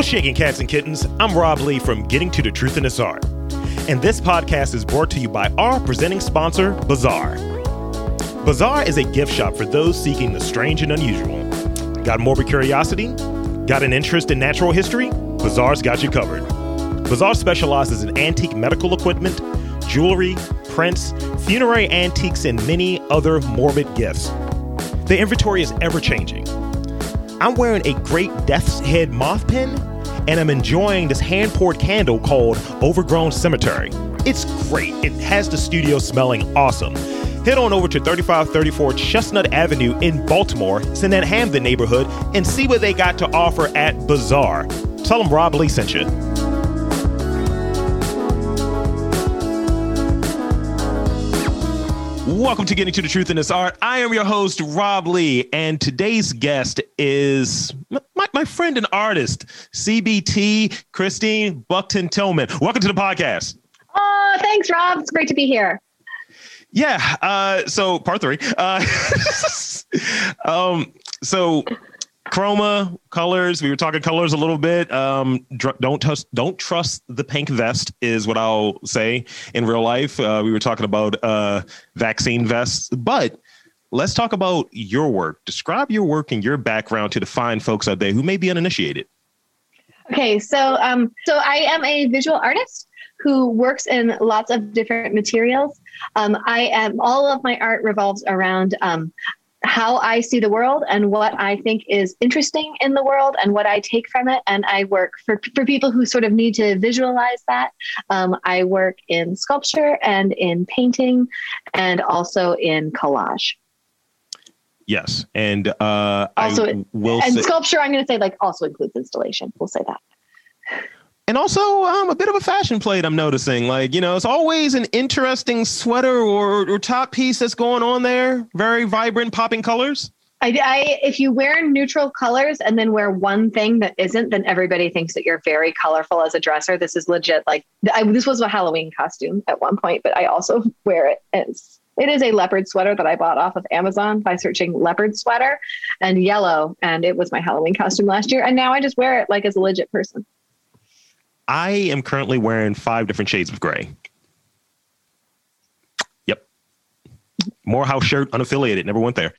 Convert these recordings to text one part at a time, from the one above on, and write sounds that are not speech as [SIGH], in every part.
What's shaking, cats and kittens? I'm Rob Lee from Getting to the Truth in This Art. And this podcast is brought to you by our presenting sponsor, Bazaar. Bazaar is a gift shop for those seeking the strange and unusual. Got morbid curiosity? Got an interest in natural history? Bazaar's got you covered. Bazaar specializes in antique medical equipment, jewelry, prints, funerary antiques, and many other morbid gifts. The inventory is ever changing. I'm wearing a great death's head moth pin, and I'm enjoying this hand poured candle called Overgrown Cemetery. It's great. It has the studio smelling awesome. Head on over to 3534 Chestnut Avenue in Baltimore, that Hampden neighborhood, and see what they got to offer at Bazaar. Tell them Rob Lee sent you. Welcome to Getting to the Truth in This Art. I am your host, Rob Lee, and today's guest is my, my friend and artist, CBT Christine Buckton Tillman. Welcome to the podcast. Oh, thanks, Rob. It's great to be here. Yeah. Uh, so, part three. Uh, [LAUGHS] um, so, chroma colors. We were talking colors a little bit. Um dr- don't trust don't trust the pink vest is what i'll say in real life. Uh, we were talking about uh vaccine vests but let's talk about your work. Describe your work and your background to the fine folks out there who may be uninitiated. Okay so um so i am a visual artist who works in lots of different materials. Um, i am all of my art revolves around um, how I see the world and what I think is interesting in the world and what I take from it. And I work for, for people who sort of need to visualize that. Um, I work in sculpture and in painting and also in collage. Yes. And uh, also, I will and say- sculpture, I'm going to say like also includes installation. We'll say that. And also, um, a bit of a fashion plate. I'm noticing, like you know, it's always an interesting sweater or, or top piece that's going on there. Very vibrant, popping colors. I, I, if you wear neutral colors and then wear one thing that isn't, then everybody thinks that you're very colorful as a dresser. This is legit. Like I, this was a Halloween costume at one point, but I also [LAUGHS] wear it as it is a leopard sweater that I bought off of Amazon by searching leopard sweater and yellow, and it was my Halloween costume last year. And now I just wear it like as a legit person. I am currently wearing five different shades of gray. Yep. Morehouse shirt, unaffiliated, never went there.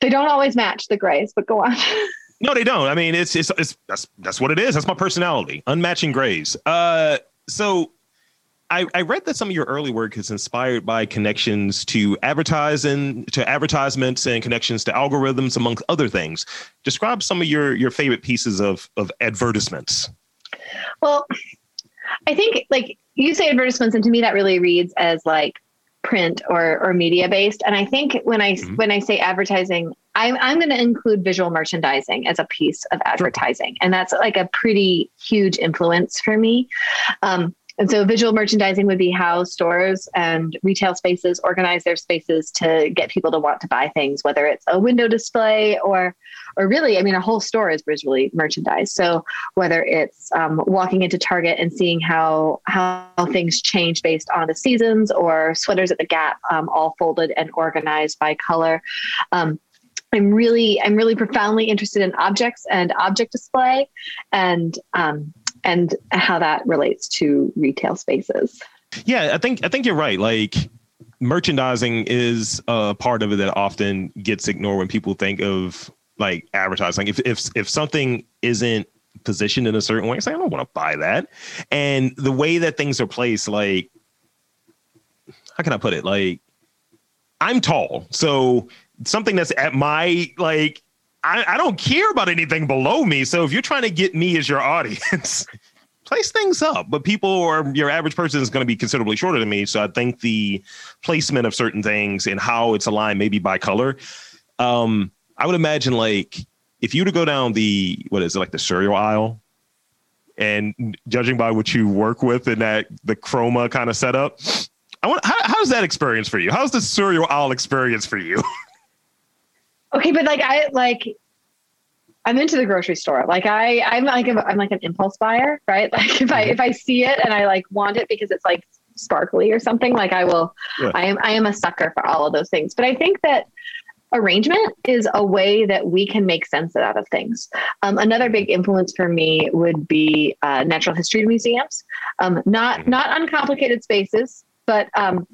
They don't always match the grays, but go on. [LAUGHS] No, they don't. I mean, it's it's it's that's that's what it is. That's my personality. Unmatching grays. Uh, so I, I read that some of your early work is inspired by connections to advertising, to advertisements, and connections to algorithms, amongst other things. Describe some of your your favorite pieces of of advertisements. Well, I think like you say advertisements, and to me that really reads as like print or or media based. And I think when I Mhm. when I say advertising, I'm I'm going to include visual merchandising as a piece of advertising, and that's like a pretty huge influence for me. Um, and so visual merchandising would be how stores and retail spaces organize their spaces to get people to want to buy things, whether it's a window display or or really, I mean, a whole store is visually merchandised. So whether it's um, walking into Target and seeing how how things change based on the seasons, or sweaters at the Gap, um, all folded and organized by color. Um, I'm really I'm really profoundly interested in objects and object display, and um, and how that relates to retail spaces. Yeah, I think I think you're right. Like merchandising is a part of it that often gets ignored when people think of like advertising. If if if something isn't positioned in a certain way, it's like I don't want to buy that. And the way that things are placed, like how can I put it? Like I'm tall, so something that's at my like I, I don't care about anything below me. So if you're trying to get me as your audience, [LAUGHS] place things up. But people or your average person is going to be considerably shorter than me. So I think the placement of certain things and how it's aligned, maybe by color. Um, I would imagine like if you were to go down the what is it like the cereal aisle, and judging by what you work with in that the chroma kind of setup, I want how, how's that experience for you? How's the cereal aisle experience for you? [LAUGHS] Okay, but like I like I'm into the grocery store. Like I I'm like a, I'm like an impulse buyer, right? [LAUGHS] Like if I if I see it and I like want it because it's like sparkly or something, like I will Yeah. I am I am a sucker for all of those things. But I think that arrangement is a way that we can make sense out of things. Um, another big influence for me would be uh, natural history museums, um, not mm-hmm. not uncomplicated spaces, but um,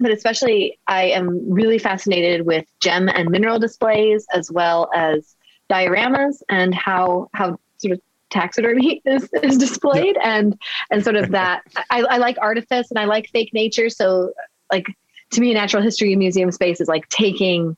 but especially I am really fascinated with gem and mineral displays as well as dioramas and how how sort of taxidermy is, [LAUGHS] is displayed yeah. and and sort of that I, I like artifice and I like fake nature. So like to me, a natural history museum space is like taking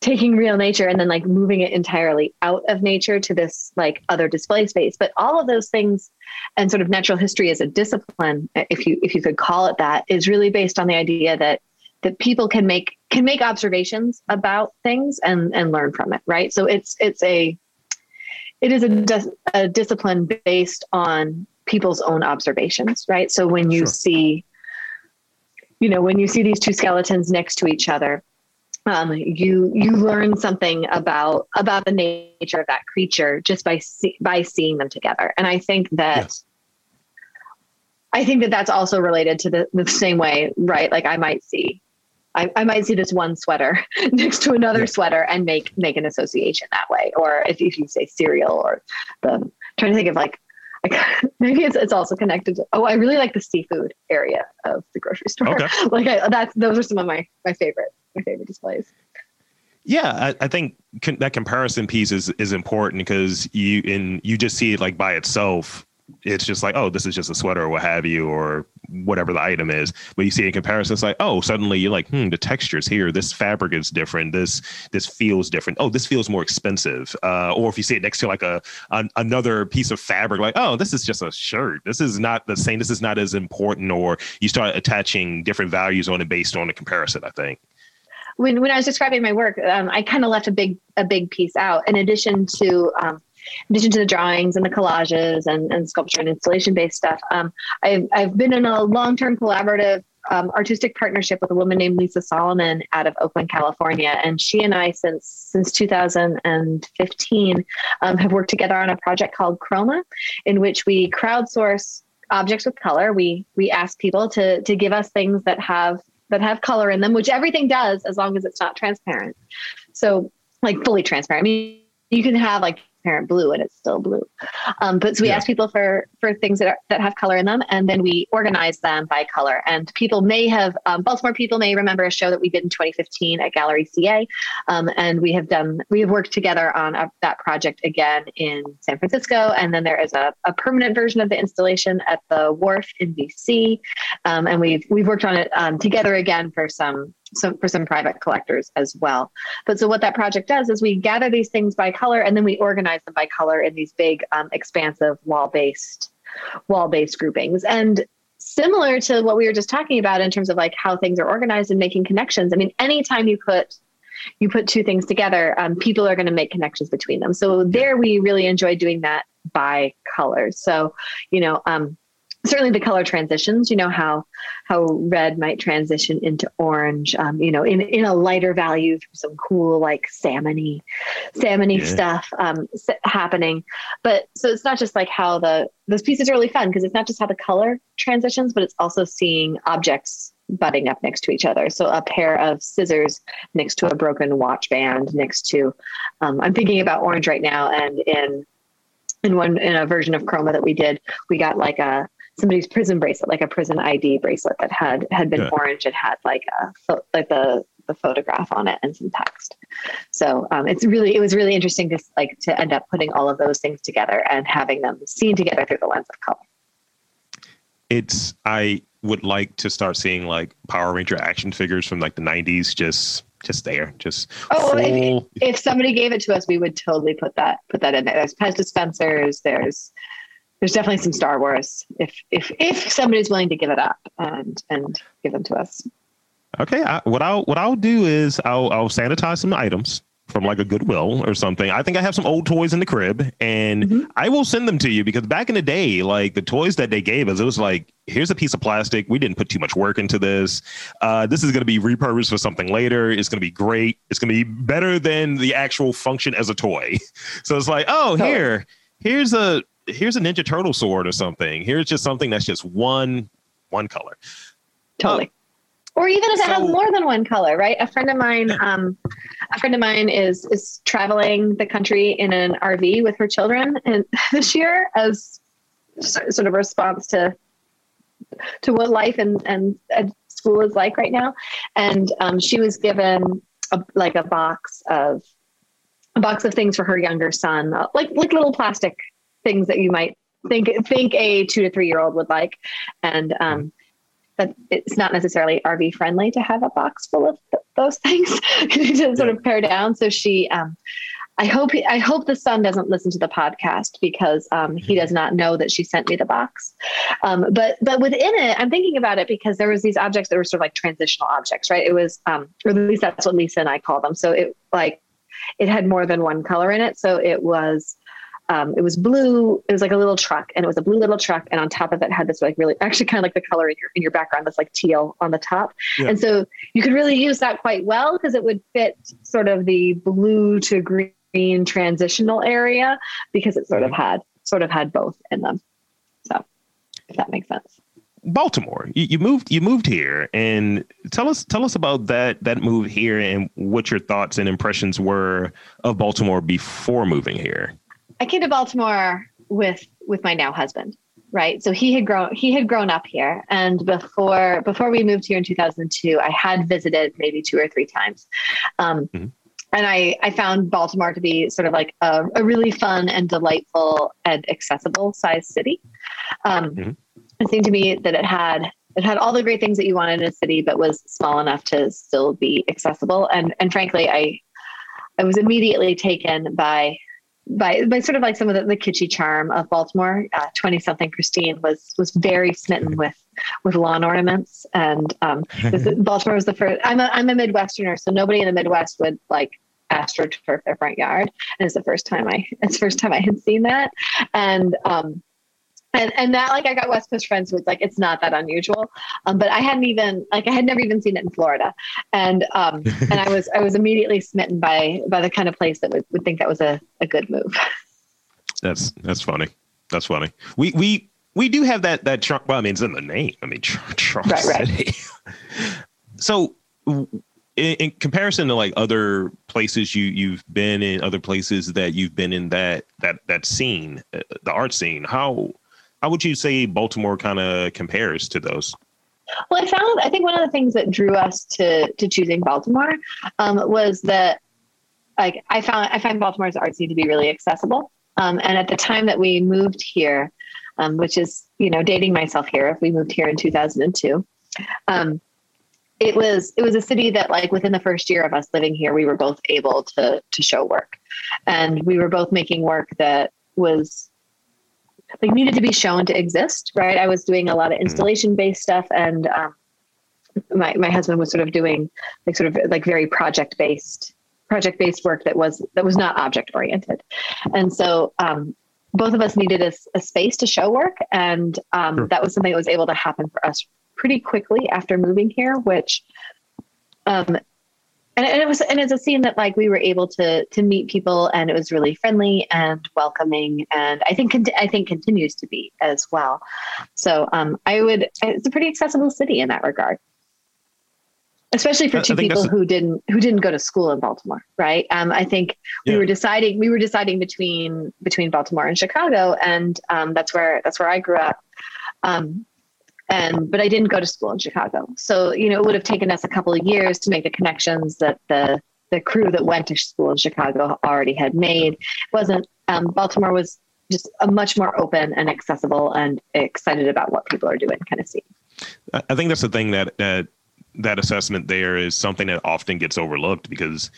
taking real nature and then like moving it entirely out of nature to this like other display space but all of those things and sort of natural history as a discipline if you if you could call it that is really based on the idea that that people can make can make observations about things and and learn from it right so it's it's a it is a, a discipline based on people's own observations right so when you sure. see you know when you see these two skeletons next to each other um, you you learn something about about the nature of that creature just by see, by seeing them together and i think that yes. i think that that's also related to the, the same way right like i might see I, I might see this one sweater [LAUGHS] next to another yeah. sweater and make make an association that way or if, if you say cereal or the I'm trying to think of like [LAUGHS] maybe it's it's also connected to oh I really like the seafood area of the grocery store. Okay. [LAUGHS] like I, that's those are some of my my favorite my favorite displays. Yeah, I, I think con- that comparison piece is is important because you and you just see it like by itself. It's just like, oh, this is just a sweater or what have you, or whatever the item is. But you see in comparison, it's like, oh, suddenly you're like, hmm, the textures here, this fabric is different. This this feels different. Oh, this feels more expensive. Uh, or if you see it next to like a, another piece of fabric, like, oh, this is just a shirt. This is not the same. This is not as important. Or you start attaching different values on it based on the comparison. I think when when I was describing my work, um, I kind of left a big a big piece out. In addition to um, in addition to the drawings and the collages and, and sculpture and installation based stuff, um, I've I've been in a long term collaborative um, artistic partnership with a woman named Lisa Solomon out of Oakland, California, and she and I since since 2015 um, have worked together on a project called Chroma, in which we crowdsource objects with color. We we ask people to to give us things that have that have color in them, which everything does as long as it's not transparent. So, like fully transparent. I mean, you can have like transparent blue and it's still blue. Um, but so we yeah. ask people for for things that are, that have color in them, and then we organize them by color. And people may have um, Baltimore people may remember a show that we did in 2015 at Gallery CA, um, and we have done we have worked together on a, that project again in San Francisco, and then there is a, a permanent version of the installation at the Wharf in DC, um, and we've we've worked on it um, together again for some some for some private collectors as well. But so what that project does is we gather these things by color and then we organize them by color in these big, um, expansive wall-based wall-based groupings. And similar to what we were just talking about in terms of like how things are organized and making connections. I mean, anytime you put you put two things together, um, people are going to make connections between them. So there, we really enjoy doing that by color. So, you know, um, certainly the color transitions you know how how red might transition into orange um, you know in, in a lighter value through some cool like salmony salmony yeah. stuff um, happening but so it's not just like how the those pieces are really fun because it's not just how the color transitions but it's also seeing objects butting up next to each other so a pair of scissors next to a broken watch band next to um, i'm thinking about orange right now and in in one in a version of chroma that we did we got like a somebody's prison bracelet, like a prison ID bracelet that had had been yeah. orange and had like a like the the photograph on it and some text. So um, it's really it was really interesting to like to end up putting all of those things together and having them seen together through the lens of color. It's I would like to start seeing like Power Ranger action figures from like the '90s just just there, just oh, if, if, somebody gave it to us, we would totally put that put that in there. There's Pez dispensers. There's there's definitely some Star Wars if if if somebody's willing to give it up and and give them to us. Okay, I, what I'll what I'll do is I'll I'll sanitize some items from like a Goodwill or something. I think I have some old toys in the crib and mm-hmm. I will send them to you because back in the day, like the toys that they gave us, it was like, here's a piece of plastic. We didn't put too much work into this. Uh, this is going to be repurposed for something later. It's going to be great. It's going to be better than the actual function as a toy. [LAUGHS] So it's like, oh, here, here's a here's a Ninja Turtle sword or something. Here's just something that's just one one color. Totally. or even if so, it has more than one color, right? A friend of mine, um, a friend of mine is is traveling the country in an RV with her children and [LAUGHS] this year as sort of response to to what life and and school is like right now. And um, she was given a, like a box of a box of things for her younger son, uh, like like little plastic things that you might think think a two to three year old would like, and um, but it's not necessarily RV friendly to have a box full of th- those things [LAUGHS] to sort of pare down. So she, um, I hope I hope the son doesn't listen to the podcast because um, he does not know that she sent me the box. Um, but but within it, I'm thinking about it because there was these objects that were sort of like transitional objects, right? It was, um, or at least that's what Lisa and I call them. So it like it had more than one color in it. So it was um, it was blue. It was like a little truck, and it was a blue little truck, and on top of it had this like really, [LAUGHS] actually kind of like the color in your in your background, that's like teal on the top. Yeah. And so you could really use that quite well because it would fit sort of the blue to green transitional area because it sort mm-hmm. of had sort of had both in them. So if that makes sense. Baltimore. You, you, moved you moved here and tell us tell us about that that move here and what your thoughts and impressions were of Baltimore before moving here. I came to Baltimore with with my now husband, right? So he had grown he had grown up here, and before before we moved here in 2002, I had visited maybe two or three times. Um, mm-hmm. And I, I found Baltimore to be sort of like a, a really fun and delightful and accessible size city. Um, mm-hmm. It seemed to me that it had it had all the great things that you wanted in a city, but was small enough to still be accessible. And and frankly, I I was immediately taken by by by sort of like some of the, the kitschy charm of Baltimore. Twenty uh, something Christine was was very smitten with with lawn ornaments, and um, [LAUGHS] Baltimore was the first. I'm a I'm a Midwesterner, so nobody in the Midwest would like astroturf their front yard, and it's the first time I it's the first time I had seen that, and um, and and that like I got West Coast friends who was like it's not that unusual, um, but I hadn't even like I had never even seen it in Florida, and um and I was I was immediately smitten by by the kind of place that would, would think that was a, a good move. [LAUGHS] That's that's funny. That's funny. We we we do have that that Charm. Well, I mean, it's in the name. I mean, Charm right, City. [LAUGHS] So, in, in, comparison to like other places you you've been in, other places that you've been in that that that scene, uh, the art scene, how how would you say Baltimore kind of compares to those? Well, I found I think one of the things that drew us to to choosing Baltimore um, was that like I found I find Baltimore's art scene to be really accessible. Um, and at the time that we moved here, um, which is you know dating myself here, if we moved here in 2002, um, it was it was a city that like within the first year of us living here, we were both able to to show work, and we were both making work that was like needed to be shown to exist, right? I was doing a lot of mm-hmm. installation based stuff, and um, my my husband was sort of doing like sort of like very project based project based work that was that was not object oriented, and so um, both of us needed a, a, space to show work, and um, sure. that was something that was able to happen for us pretty quickly after moving here, which um, and, and it was and it's a scene that like we were able to to meet people and it was really friendly and welcoming and i think i think continues to be as well. So um i would it's a pretty accessible city in that regard. Especially for two people who didn't who didn't go to school in baltimore right? Um i think yeah. we were deciding we were deciding between between baltimore and chicago and um that's where that's where i grew up. Um and but I didn't go to school in Chicago. So you know, it would have taken us a couple of years to make the connections that the the crew that went to school in Chicago already had made. It wasn't um, Baltimore was just a much more open and accessible and excited about what people are doing kind of scene. I think that's the thing that that that assessment there is something that often gets overlooked because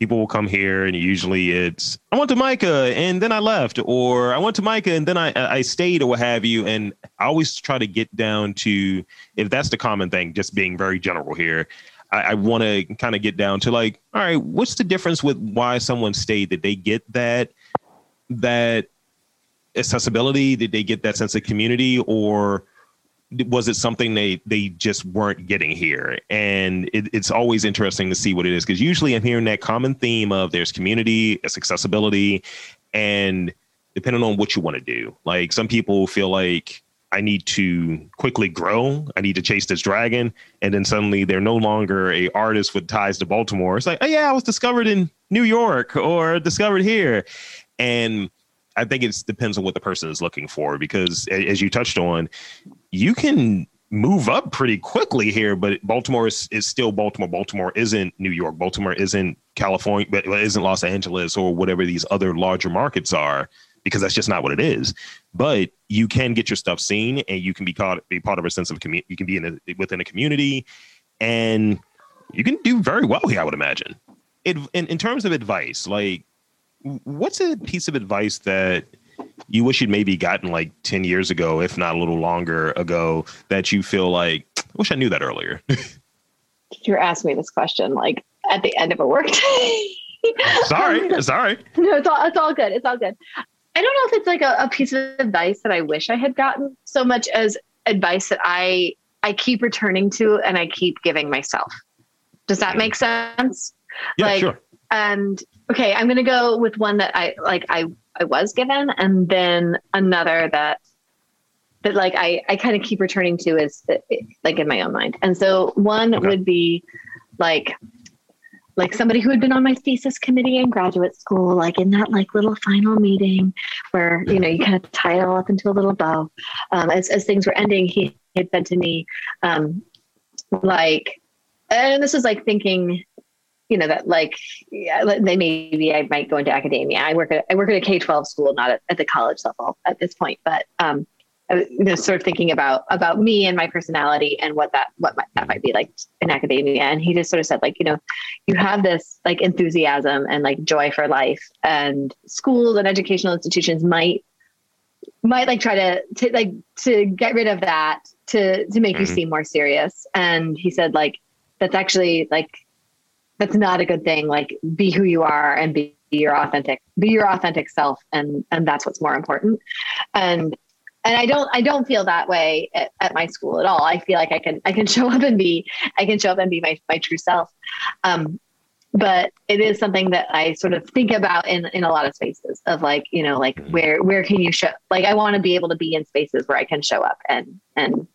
people will come here and usually it's I went to MICA and then I left, or I went to MICA and then I I stayed or what have you. And I always try to get down to if that's the common thing, just being very general here. I, I want to kind of get down to like, all right, what's the difference with why someone stayed? Did they get that that accessibility? Did they get that sense of community or was it something they they just weren't getting here and it, it's always interesting to see what it is because usually i'm hearing that common theme of there's community it's accessibility and depending on what you want to do like some people feel like I need to quickly grow. I need to chase this dragon. And then suddenly they're no longer a artist with ties to Baltimore. It's like, oh yeah, I was discovered in New York or discovered here. And I think it depends on what the person is looking for because as you touched on, you can move up pretty quickly here, but Baltimore is, is still Baltimore. Baltimore isn't New York. Baltimore isn't California, but isn't Los Angeles or whatever these other larger markets are because that's just not what it is. But you can get your stuff seen, and you can be caught be part of a sense of community. You can be in a, within a community, and you can do very well here. I would imagine. It, in, in terms of advice, like what's a piece of advice that you wish you'd maybe gotten like 10 years ago, if not a little longer ago, that you feel like, I wish I knew that earlier? [LAUGHS] You're asking me this question like at the end of a workday. [LAUGHS] sorry, sorry. No, it's all it's all good. It's all good. I don't know if it's like a, a piece of advice that I wish I had gotten so much as advice that I I keep returning to and I keep giving myself. Does that make sense? Yeah, like, sure. And okay, I'm gonna go with one that I like I I was given, and then another that that like I I kind of keep returning to is like in my own mind. And so one okay. would be like like somebody who had been on my thesis committee in graduate school, like in that like little final meeting where, you know, you kind of tie it all up into a little bow. Um, as, as things were ending, he had said to me, um, like, and this is like thinking, you know, that like, yeah, they maybe I might go into academia. I work at, I work at a K 12 school, not at, at the college level at this point, but, um, you know, sort of thinking about about me and my personality and what that what my, that might be like in academia. And he just sort of said, like, you know, you have this like enthusiasm and like joy for life, and schools and educational institutions might might like try to, to like to get rid of that to to make mm-hmm. you seem more serious. And he said, like, that's actually like that's not a good thing. Like, be who you are and be your authentic be your authentic self and and that's what's more important and and I don't I don't feel that way at, at, my school at all. I feel like I can I can [LAUGHS] show up and be I can show up and be my my true self. Um, but it is something that I sort of think about in in a lot of spaces of like you know like mm-hmm. where where can you show like I want to be able to be in spaces where I can show up and and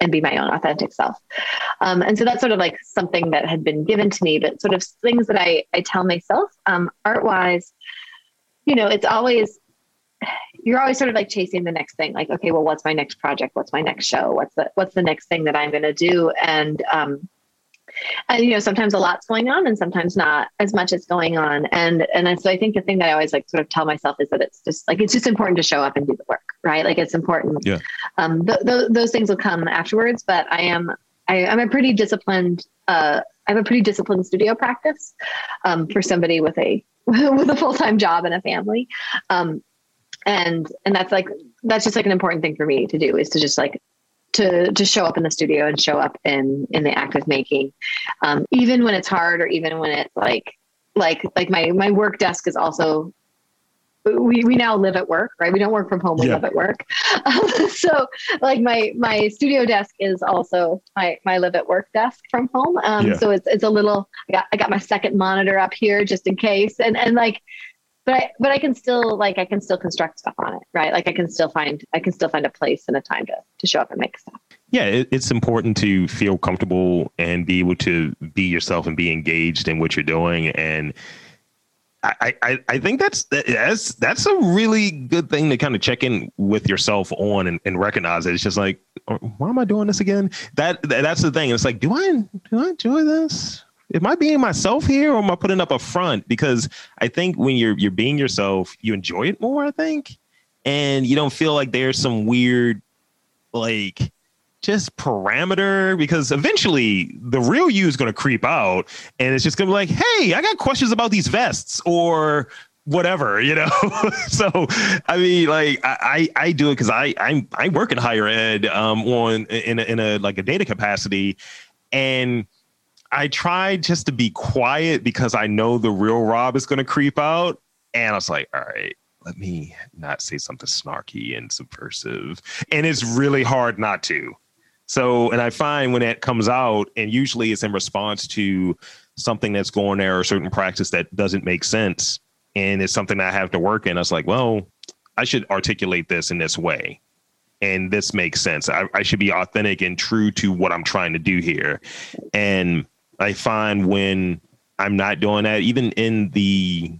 and be my own authentic self. Um, and so that's sort of like something that had been given to me, but sort of things that I I tell myself um, art wise. You know, it's always you're always sort of like chasing the next thing like okay well what's my next project what's my next show what's the what's the next thing that i'm going to do and um and you know sometimes a lot's going on and sometimes not as much as going on. And and so i think the thing that i always like sort of tell myself is that it's just like it's just important to show up and do the work right? Like it's important. Yeah. Um th- th- those things will come afterwards but i am I, i'm a pretty disciplined uh i have a pretty disciplined studio practice um for somebody with a [LAUGHS] with a full-time job and a family. Um and and that's like that's just like an important thing for me to do is to just like to to show up in the studio and show up in in the act of making um, even when it's hard or even when it's like like like my my work desk is also we, we now live at work right we don't work from home we yeah. live at work um, [LAUGHS] so like my my studio desk is also my my live at work desk from home um, yeah. so it's it's a little I got I got my second monitor up here just in case and and like but I, but I can still like I can still construct stuff on it, right? Like I can still find I can still find a place and a time to to show up and make stuff. Yeah, it, it's important to feel comfortable and be able to be yourself and be engaged in what you're doing. And I I, I think that's that's that's a really good thing to kind of check in with yourself on and, and recognize it. It's just like, oh, why am I doing this again? That that's the thing. It's like, do I do I enjoy this? Am I being myself here or am I putting up a front? Because I think when you're you're being yourself, you enjoy it more, I think. And you don't feel like there's some weird like just parameter because eventually the real you is going to creep out and it's just going to be like, hey, I got questions about these vests or whatever, you know. [LAUGHS] so I mean, like I I, do it because I I'm, I work in higher ed um on in a, in a like a data capacity, and I tried just to be quiet because I know the real Rob is going to creep out. And I was like, all right, let me not say something snarky and subversive. And it's really hard not to. So, and I find when it comes out, and usually it's in response to something that's going there or certain practice that doesn't make sense. And it's something that I have to work in. I was like, well, I should articulate this in this way. and this makes sense. I, I should be authentic and true to what I'm trying to do here. And I find when I'm not doing that, even in the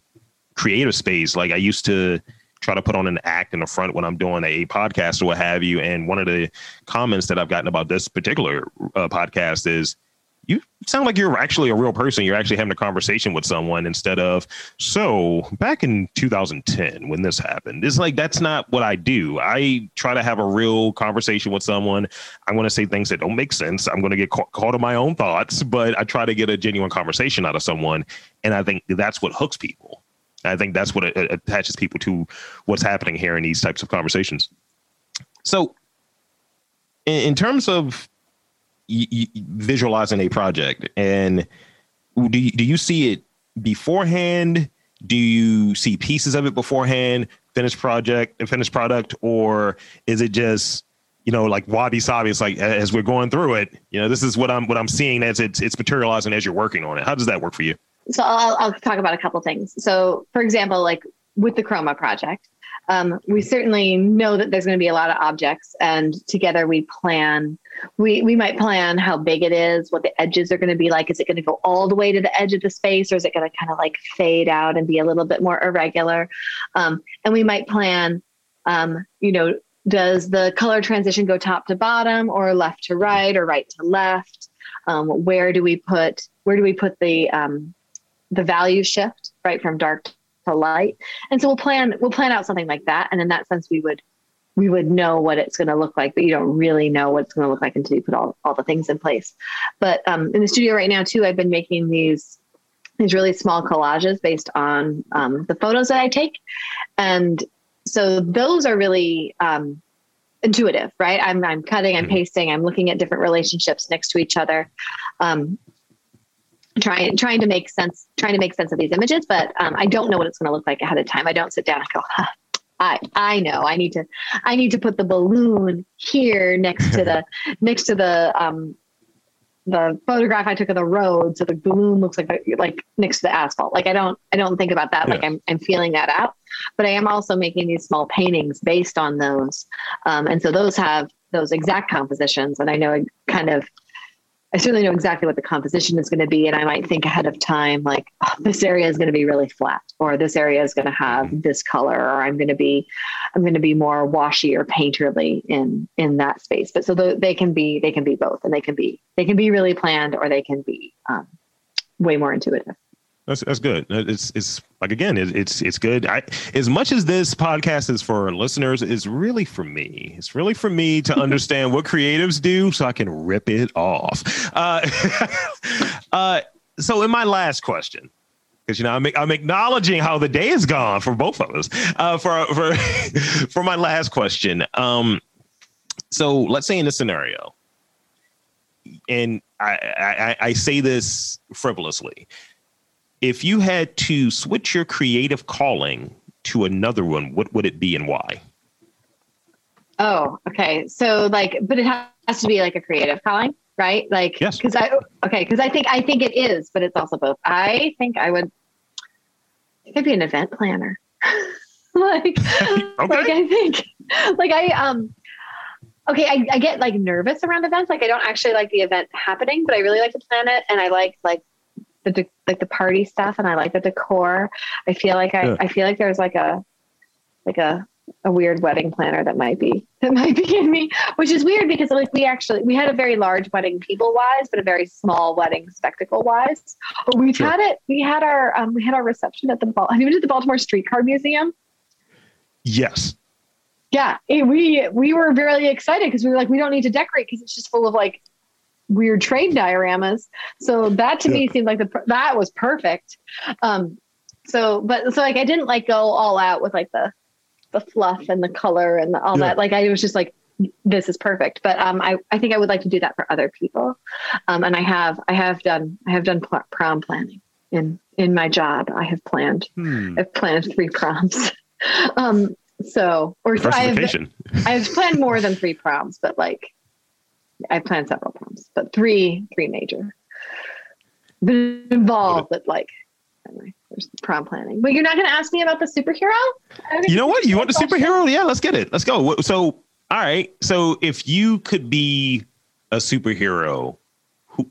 creative space, like I used to try to put on an act in the front when I'm doing a podcast or what have you. And one of the comments that I've gotten about this particular uh, podcast is, you sound like you're actually a real person. You're actually having a conversation with someone instead of, so back in 2010 when this happened. It's like, that's not what I do. I try to have a real conversation with someone. I'm going to say things that don't make sense. I'm going to get ca- caught in my own thoughts, but I try to get a genuine conversation out of someone. And I think that's what hooks people. I think that's what it, attaches people to what's happening here in these types of conversations. So, in terms of visualizing a project. And do you, do you see it beforehand? Do you see pieces of it beforehand finished project finished product? Or is it just you know like wabi sabi it's like as we're going through it you know this is what i'm what i'm seeing as it's it's materializing as you're working on it. How does that work for you? So i'll, I'll talk about a couple things. So for example like with the chroma project um, we certainly know that there's going to be a lot of objects and together we plan we we might plan how big it is what the edges are going to be like. Is it going to go all the way to the edge of the space or is it going to kind of like fade out and be a little bit more irregular? Um, and we might plan um, you know does the color transition go top to bottom or left to right or right to left? Um, where do we put where do we put the um, the value shift right from dark light. And so we'll plan we'll plan out something like that. And in that sense, we would we would know what it's going to look like, but you don't really know what it's going to look like until you put all, all the things in place. But um, in the studio right now too, I've been making these these really small collages based on um, the photos that I take, and so those are really um, intuitive, right? I'm I'm cutting, I'm mm-hmm. pasting, I'm looking at different relationships next to each other, um, trying trying to make sense trying to make sense of these images but um, i don't know what it's going to look like ahead of time. I don't sit down and go huh, i i know. I need to i need to put the balloon here next to the [LAUGHS] next to the um the photograph i took of the road so the balloon looks like like next to the asphalt. Like i don't i don't think about that. Yeah. like i'm i'm feeling that out but i am also making these small paintings based on those. Um, and so those have those exact compositions and i know kind of I certainly know exactly what the composition is going to be. And I might think ahead of time, like, oh, this area is going to be really flat, or this area is going to have this color, or I'm going to be, I'm going to be more washy or painterly in, in that space. But so the, they can be, they can be both and they can be, they can be really planned or they can be um, way more intuitive. That's that's good. It's it's like again, it, it's it's good. I as much as this podcast is for listeners, is really for me. It's really for me to [LAUGHS] understand what creatives do, so I can rip it off. Uh, [LAUGHS] uh, so, in my last question, because you know I'm, I'm acknowledging how the day is gone for both of us. Uh, for for [LAUGHS] for my last question, um, so let's say in this scenario, and I, I, I say this frivolously if you had to switch your creative calling to another one, what would it be and why? Oh, okay. So like, but it has to be like a creative calling, right? Like, yes. Because I okay, because I think I think it is, but it's also both. I think I would. It could be an event planner. [LAUGHS] like, [LAUGHS] okay. like I think, like I um, okay, I, I get like nervous around events. Like I don't actually like the event happening, but I really like to plan it, and I like like the like the party stuff and I like the decor. I feel like I, yeah. I feel like there's like a like a a weird wedding planner that might be [LAUGHS] that might be in me, which is weird because like we actually we had a very large wedding people wise, but a very small wedding spectacle wise. But we've sure. had it. We had our um, we had our reception at the have you been to the Baltimore Streetcar Museum? Yes. Yeah, we we were very excited because we were like we don't need to decorate because it's just full of like weird trade dioramas. So that to yeah. me seemed like the that was perfect. Um, so but so like I didn't like go all out with like the the fluff and the color and the, all yeah. that. Like I was just like this is perfect. But um, I I think I would like to do that for other people. Um, and I have I have done I have done prom planning in in my job. I have planned hmm. I've planned three proms. [LAUGHS] um, so or I have, I have planned more than three proms, but like I planned several proms, but three, three major. Been involved with like anyway, there's prom planning. But you're not going to ask me about the superhero? You know what? You want the superhero? Yeah, let's get it. Let's go. So All right. So if you could be a superhero,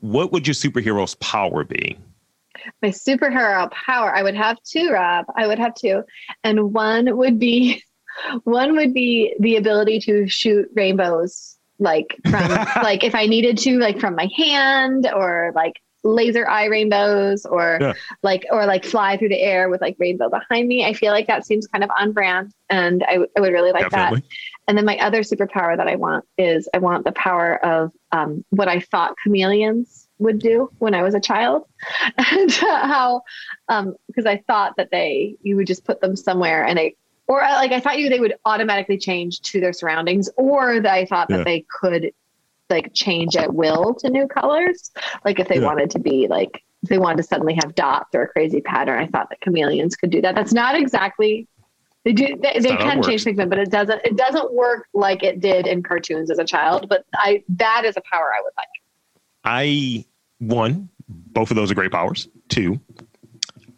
what would your superhero's power be? My superhero power, I would have two, Rob. I would have two. And one would be [LAUGHS] one would be the ability to shoot rainbows like from [LAUGHS] like if I needed to, like from my hand or like laser eye rainbows or yeah. like or like fly through the air with like rainbow behind me. I feel like that seems kind of on brand and I, I would really like Definitely. that. And then my other superpower that I want is I want the power of um, what I thought chameleons would do when I was a child, [LAUGHS] and how because um, I thought that they you would just put them somewhere and they or uh, like I thought you they would automatically change to their surroundings, or that I thought yeah. that they could like change at will to new colors, like if they yeah. wanted to be like if they wanted to suddenly have dots or a crazy pattern. I thought that chameleons could do that. That's not exactly they do. They, they can change things, but it doesn't. It doesn't work like it did in cartoons as a child. But I that is a power I would like. I one, both of those are great powers. Two,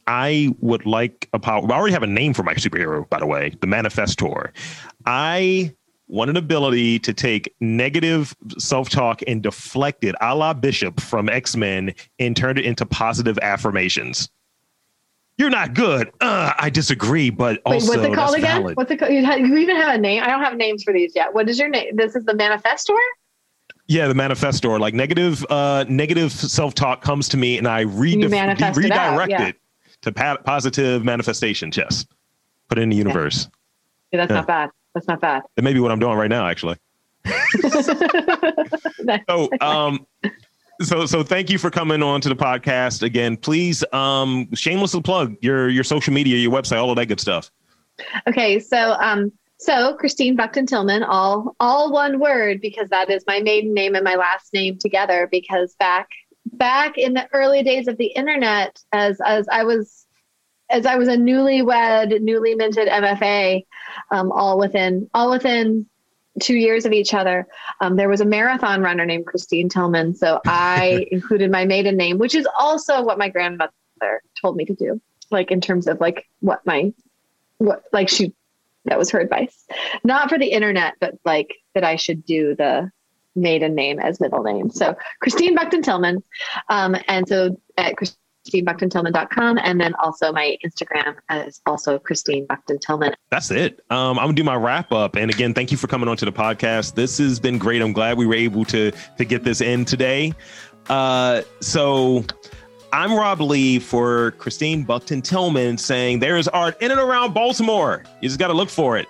I would like a power. I already have a name for my superhero, by the way, the Manifestor. I want an ability to take negative self talk and deflect it, a la Bishop from X Men, and turn it into positive affirmations you're not good. Uh, I disagree, but also Wait, what's it called again? Valid. What's it called? You, you even have a name? I don't have names for these yet. What is your name? This is the Manifestor. Yeah, the Manifestor. Like negative, uh, negative self talk comes to me, and I de- redirect it, yeah. it to pa- positive manifestation. Yes, put it in the universe. Yeah, that's yeah. not bad. That's not bad. It may be what I'm doing right now, actually. [LAUGHS] so, um, so so thank you for coming on to the podcast again. Please, um, shamelessly plug your your social media, your website, all of that good stuff. Okay, so um, so Christine Buckton Tillman, all all one word because that is my maiden name and my last name together. Because back back in the early days of the internet, as as I was as I was a newlywed, newly minted MFA, um, all within all within two years of each other. Um, there was a marathon runner named Christine Tillman. So I [LAUGHS] included my maiden name, which is also what my grandmother told me to do. Like in terms of like what my, what, like she, that was her advice. Not for the internet, but like that I should do the maiden name as middle name. So Christine Buckton Tillman. Um, and so at Christine ChristineBucktonTillman.com. And then also my Instagram is also Christine Buckton Tillman. That's it. Um, I'm gonna do my wrap up. And again, thank you for coming on to the podcast. This has been great. I'm glad we were able to to get this in today. Uh, so I'm Rob Lee for Christine Buckton Tillman saying there is art in and around Baltimore. You just got to look for it.